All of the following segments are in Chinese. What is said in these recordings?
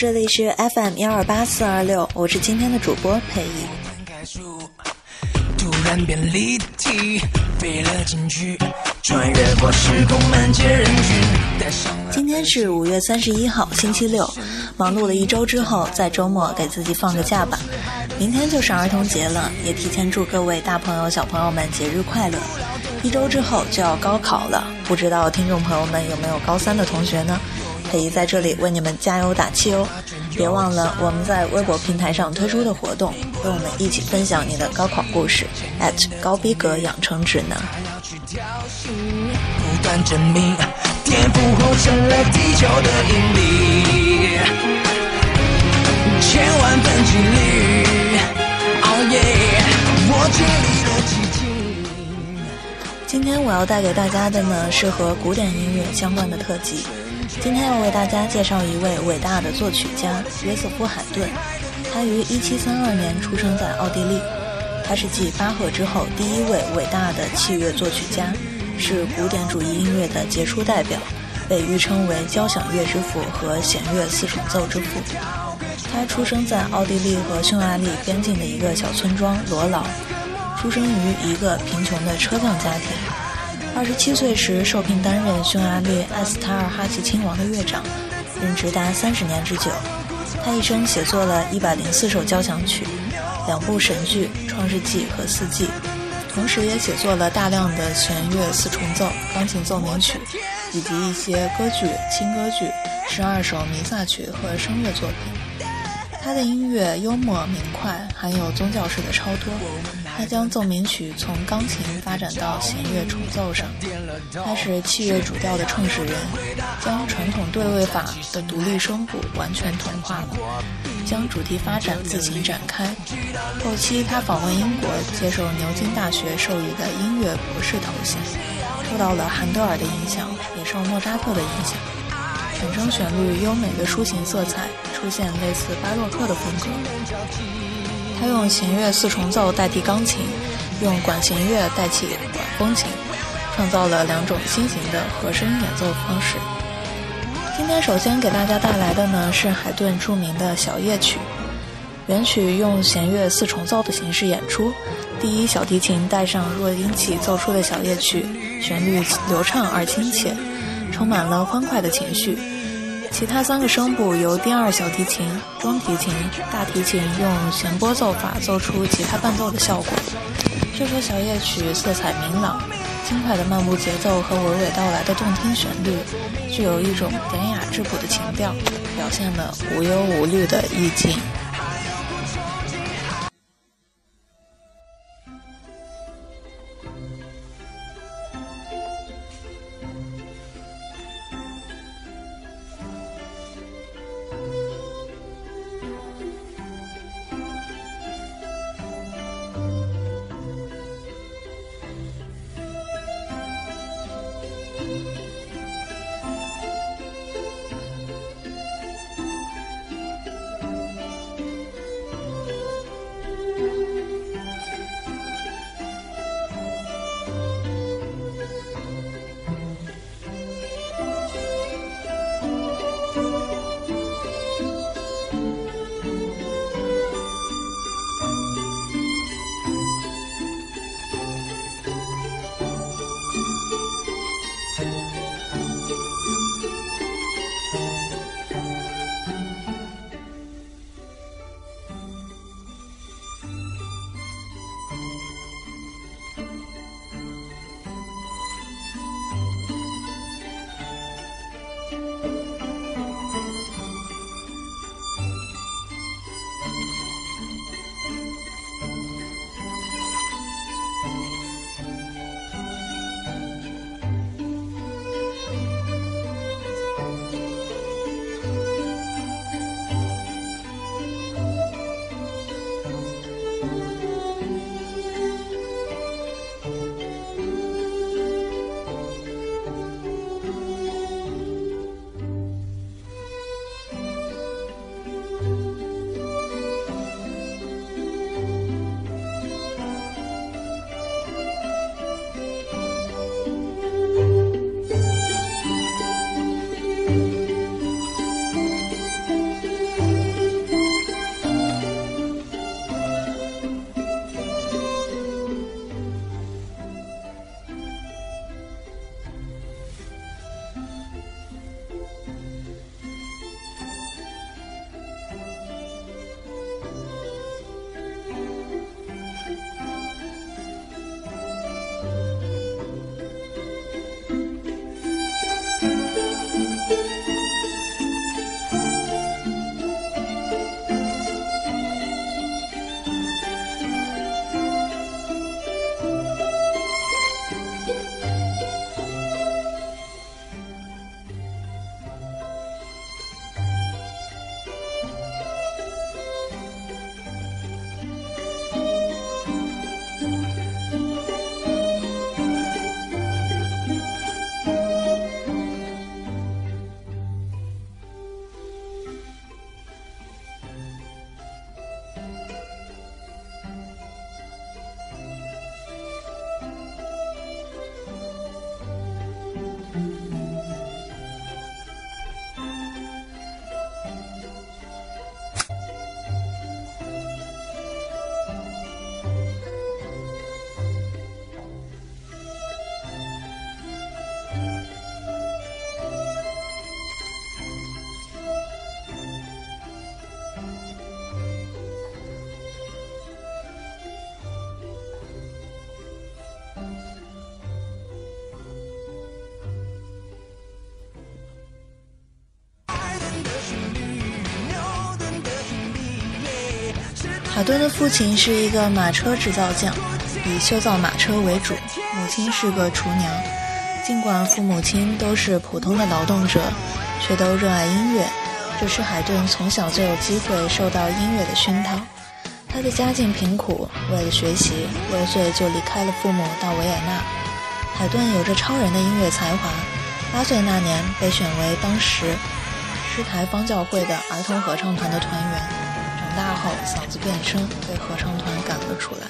这里是 FM 幺二八四二六，我是今天的主播佩仪。今天是五月三十一号，星期六。忙碌了一周之后，在周末给自己放个假吧。明天就是儿童节了，也提前祝各位大朋友、小朋友们节日快乐。一周之后就要高考了，不知道听众朋友们有没有高三的同学呢？可以在这里为你们加油打气哦！别忘了我们在微博平台上推出的活动，和我们一起分享你的高考故事。高逼格养成指南。今天我要带给大家的呢，是和古典音乐相关的特辑。今天要为大家介绍一位伟大的作曲家约瑟夫·海顿。他于1732年出生在奥地利，他是继巴赫之后第一位伟大的器乐作曲家，是古典主义音乐的杰出代表，被誉称为交响乐之父和弦乐四重奏之父。他出生在奥地利和匈牙利边境的一个小村庄罗劳，出生于一个贫穷的车匠家庭。二十七岁时受聘担任匈牙利埃斯塔尔哈齐亲王的乐长，任职达三十年之久。他一生写作了一百零四首交响曲，两部神剧《创世纪》和《四季》，同时也写作了大量的弦乐四重奏、钢琴奏鸣曲，以及一些歌剧、轻歌剧、十二首弥撒曲和声乐作品。他的音乐幽默明快，含有宗教式的超脱。他将奏鸣曲从钢琴发展到弦乐重奏上，他是器乐主调的创始人，将传统对位法的独立声部完全同化了，将主题发展自行展开。后期他访问英国，接受牛津大学授予的音乐博士头衔，受到了韩德尔的影响，也受莫扎特的影响，产生旋律优美的抒情色彩，出现类似巴洛克的风格。他用弦乐四重奏代替钢琴，用管弦乐代替管风琴，创造了两种新型的和声演奏方式。今天首先给大家带来的呢是海顿著名的小夜曲。原曲用弦乐四重奏的形式演出，第一小提琴带上弱音器奏出的小夜曲，旋律流畅而亲切，充满了欢快的情绪。其他三个声部由第二小提琴、中提琴、大提琴用弦波奏法奏出吉他伴奏的效果。这首小夜曲色彩明朗，轻快的漫步节奏和娓娓道来的动听旋律，具有一种典雅质朴的情调，表现了无忧无虑的意境。海顿的父亲是一个马车制造匠，以修造马车为主；母亲是个厨娘。尽管父母亲都是普通的劳动者，却都热爱音乐，这是海顿从小就有机会受到音乐的熏陶。他的家境贫苦，为了学习，六岁就离开了父母到维也纳。海顿有着超人的音乐才华，八岁那年被选为当时诗台方教会的儿童合唱团的团员。长大后嗓子变声，被合唱团赶了出来，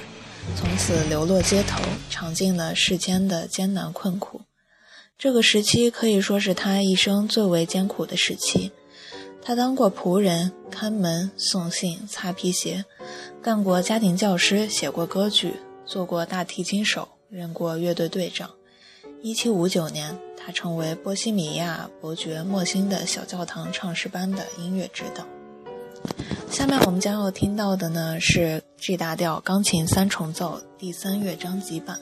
从此流落街头，尝尽了世间的艰难困苦。这个时期可以说是他一生最为艰苦的时期。他当过仆人、看门、送信、擦皮鞋，干过家庭教师，写过歌剧，做过大提琴手，任过乐队队长。一七五九年，他成为波西米亚伯爵莫辛的小教堂唱诗班的音乐指导。下面我们将要听到的呢是 G 大调钢琴三重奏第三乐章集版，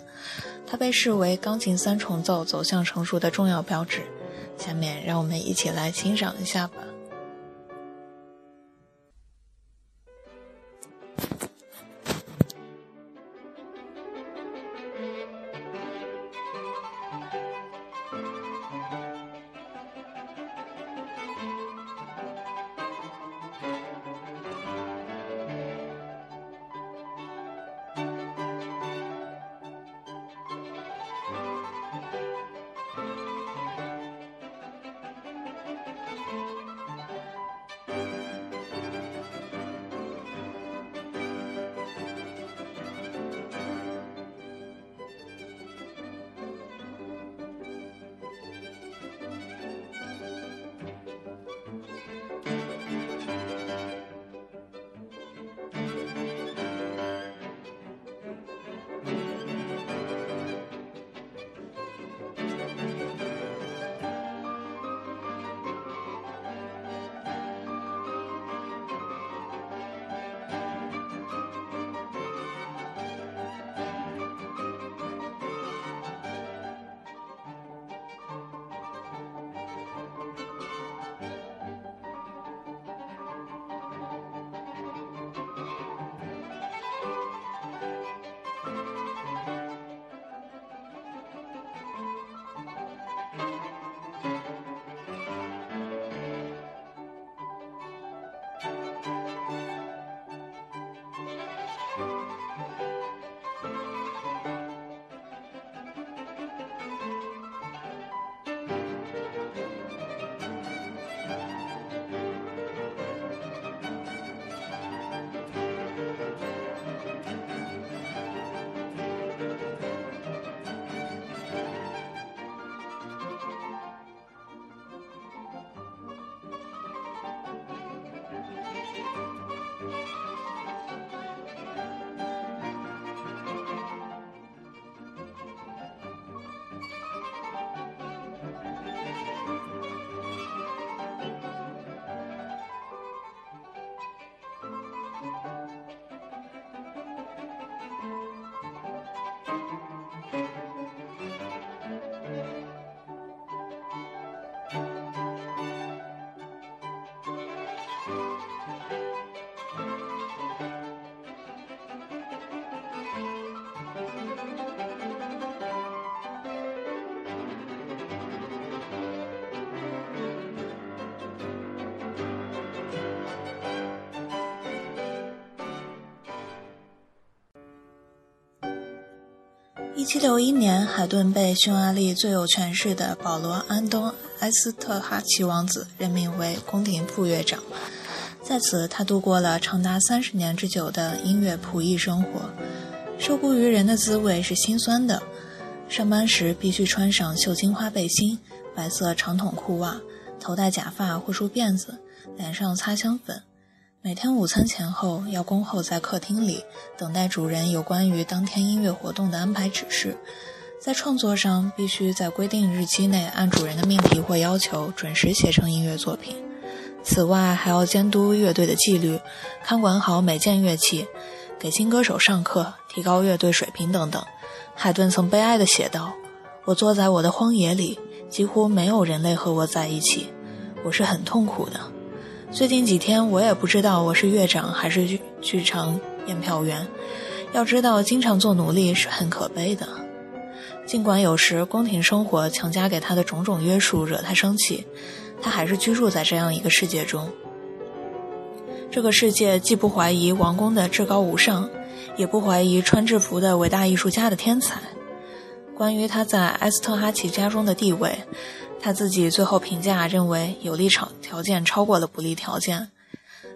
它被视为钢琴三重奏走向成熟的重要标志。下面让我们一起来欣赏一下吧。一七六一年，海顿被匈牙利最有权势的保罗·安东·埃斯特哈奇王子任命为宫廷副乐长，在此他度过了长达三十年之久的音乐仆役生活。受雇于人的滋味是心酸的，上班时必须穿上绣金花背心、白色长筒裤袜，头戴假发或梳辫子，脸上擦香粉。每天午餐前后要恭候在客厅里，等待主人有关于当天音乐活动的安排指示。在创作上，必须在规定日期内按主人的命题或要求准时写成音乐作品。此外，还要监督乐队的纪律，看管好每件乐器，给新歌手上课，提高乐队水平等等。海顿曾悲哀地写道：“我坐在我的荒野里，几乎没有人类和我在一起，我是很痛苦的。”最近几天，我也不知道我是乐长还是剧场验票员。要知道，经常做奴隶是很可悲的。尽管有时宫廷生活强加给他的种种约束惹他生气，他还是居住在这样一个世界中。这个世界既不怀疑王宫的至高无上，也不怀疑穿制服的伟大艺术家的天才。关于他在埃斯特哈奇家中的地位，他自己最后评价认为有利场条件超过了不利条件。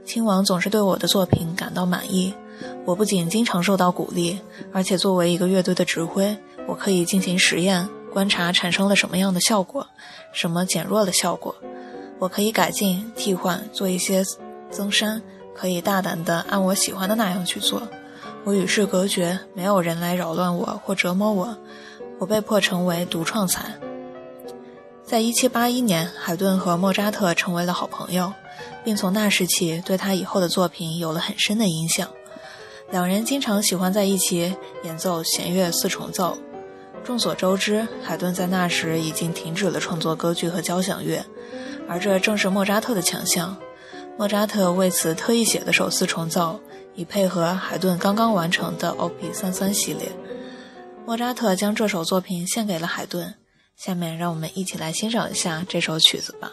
亲王总是对我的作品感到满意。我不仅经常受到鼓励，而且作为一个乐队的指挥，我可以进行实验，观察产生了什么样的效果，什么减弱了效果。我可以改进、替换，做一些增删，可以大胆地按我喜欢的那样去做。我与世隔绝，没有人来扰乱我或折磨我。我被迫成为独创才。在1781年，海顿和莫扎特成为了好朋友，并从那时起对他以后的作品有了很深的影响。两人经常喜欢在一起演奏弦乐四重奏。众所周知，海顿在那时已经停止了创作歌剧和交响乐，而这正是莫扎特的强项。莫扎特为此特意写了首四重奏，以配合海顿刚刚完成的 Op. 三三系列。莫扎特将这首作品献给了海顿。下面让我们一起来欣赏一下这首曲子吧。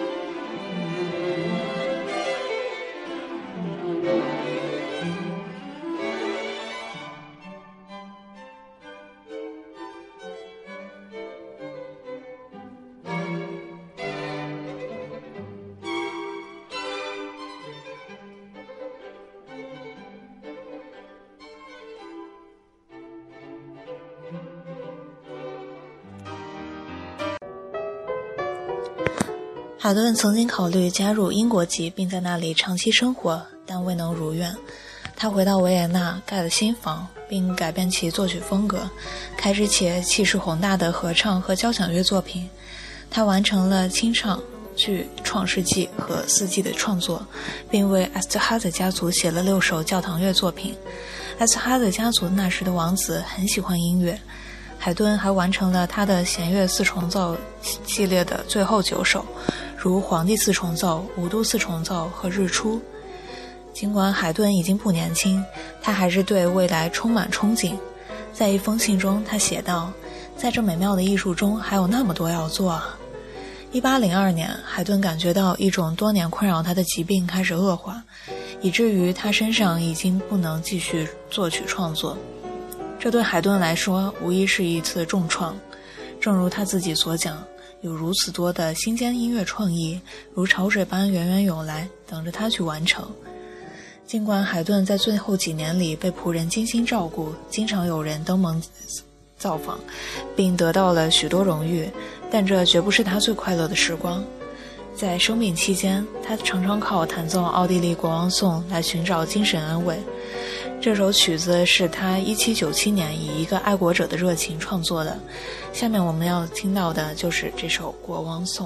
海顿曾经考虑加入英国籍，并在那里长期生活，但未能如愿。他回到维也纳盖了新房，并改变其作曲风格，开始起气势宏大的合唱和交响乐作品。他完成了清唱剧《创世纪》和《四季》的创作，并为埃斯特哈泽家族写了六首教堂乐作品。埃斯特哈泽家族那时的王子很喜欢音乐。海顿还完成了他的弦乐四重奏系列的最后九首。如皇帝四重奏、五度四重奏和日出。尽管海顿已经不年轻，他还是对未来充满憧憬。在一封信中，他写道：“在这美妙的艺术中，还有那么多要做。”一八零二年，海顿感觉到一种多年困扰他的疾病开始恶化，以至于他身上已经不能继续作曲创作。这对海顿来说无疑是一次重创。正如他自己所讲。有如此多的新鲜音乐创意，如潮水般源源涌来，等着他去完成。尽管海顿在最后几年里被仆人精心照顾，经常有人登门造访，并得到了许多荣誉，但这绝不是他最快乐的时光。在生病期间，他常常靠弹奏奥地利国王颂来寻找精神安慰。这首曲子是他1797年以一个爱国者的热情创作的。下面我们要听到的就是这首《国王颂》。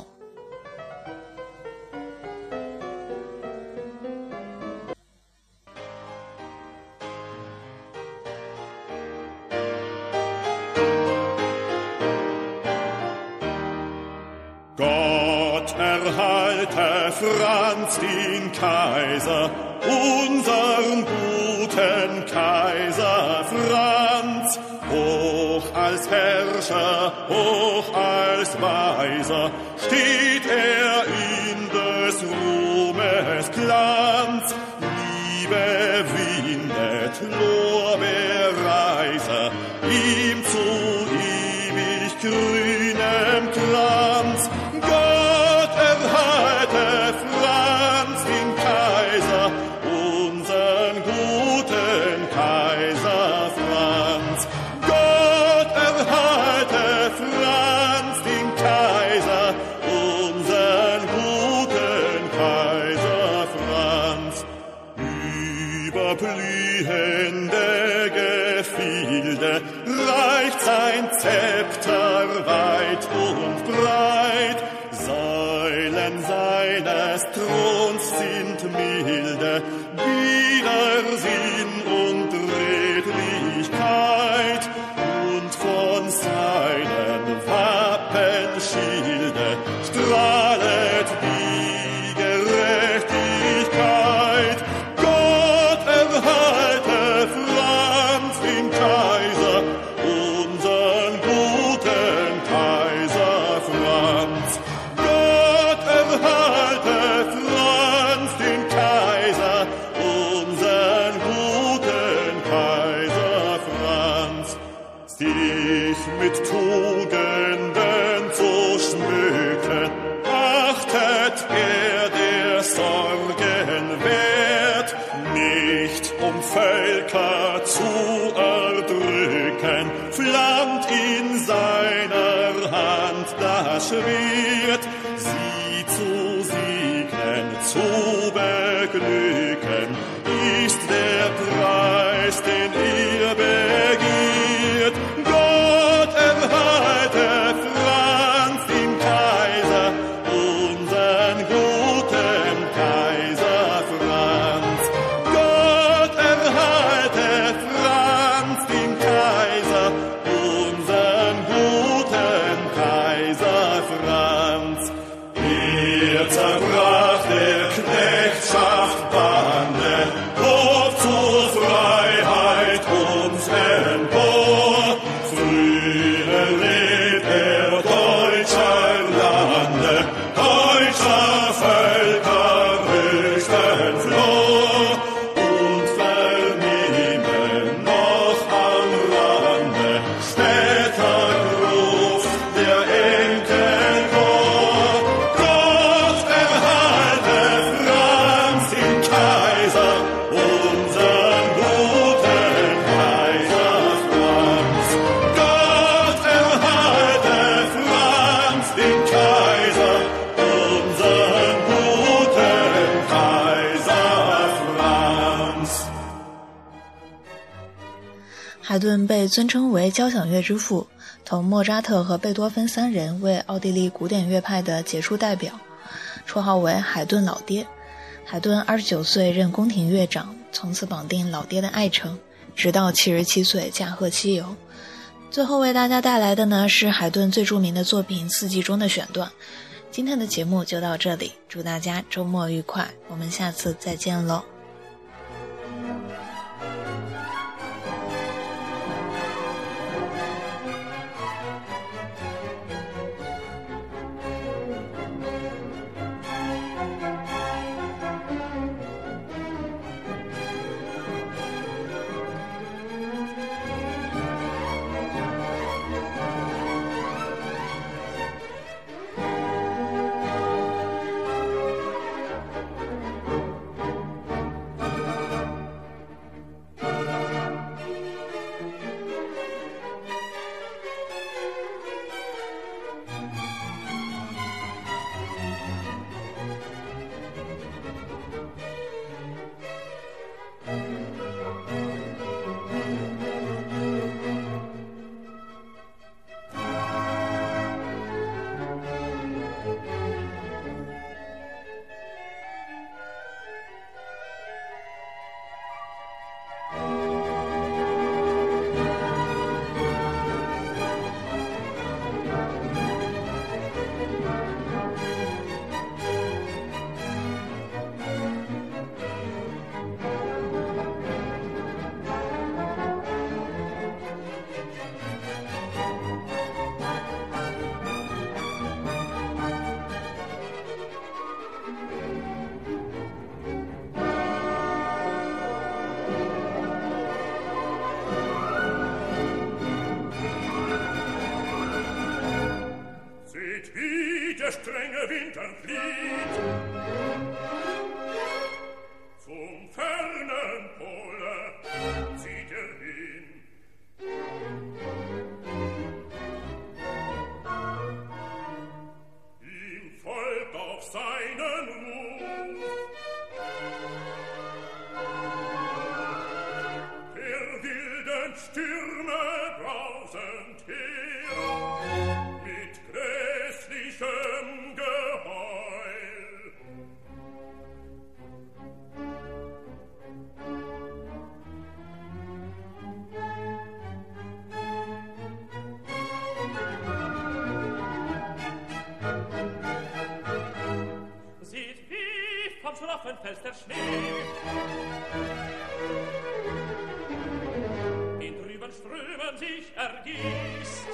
海顿被尊称为交响乐之父，同莫扎特和贝多芬三人为奥地利古典乐派的杰出代表，绰号为“海顿老爹”。海顿二十九岁任宫廷乐长，从此绑定老爹的爱称，直到七十七岁驾鹤西游。最后为大家带来的呢是海顿最著名的作品《四季》中的选段。今天的节目就到这里，祝大家周末愉快，我们下次再见喽。dem Fels der Schnee in trüben Strömen sich ergießt.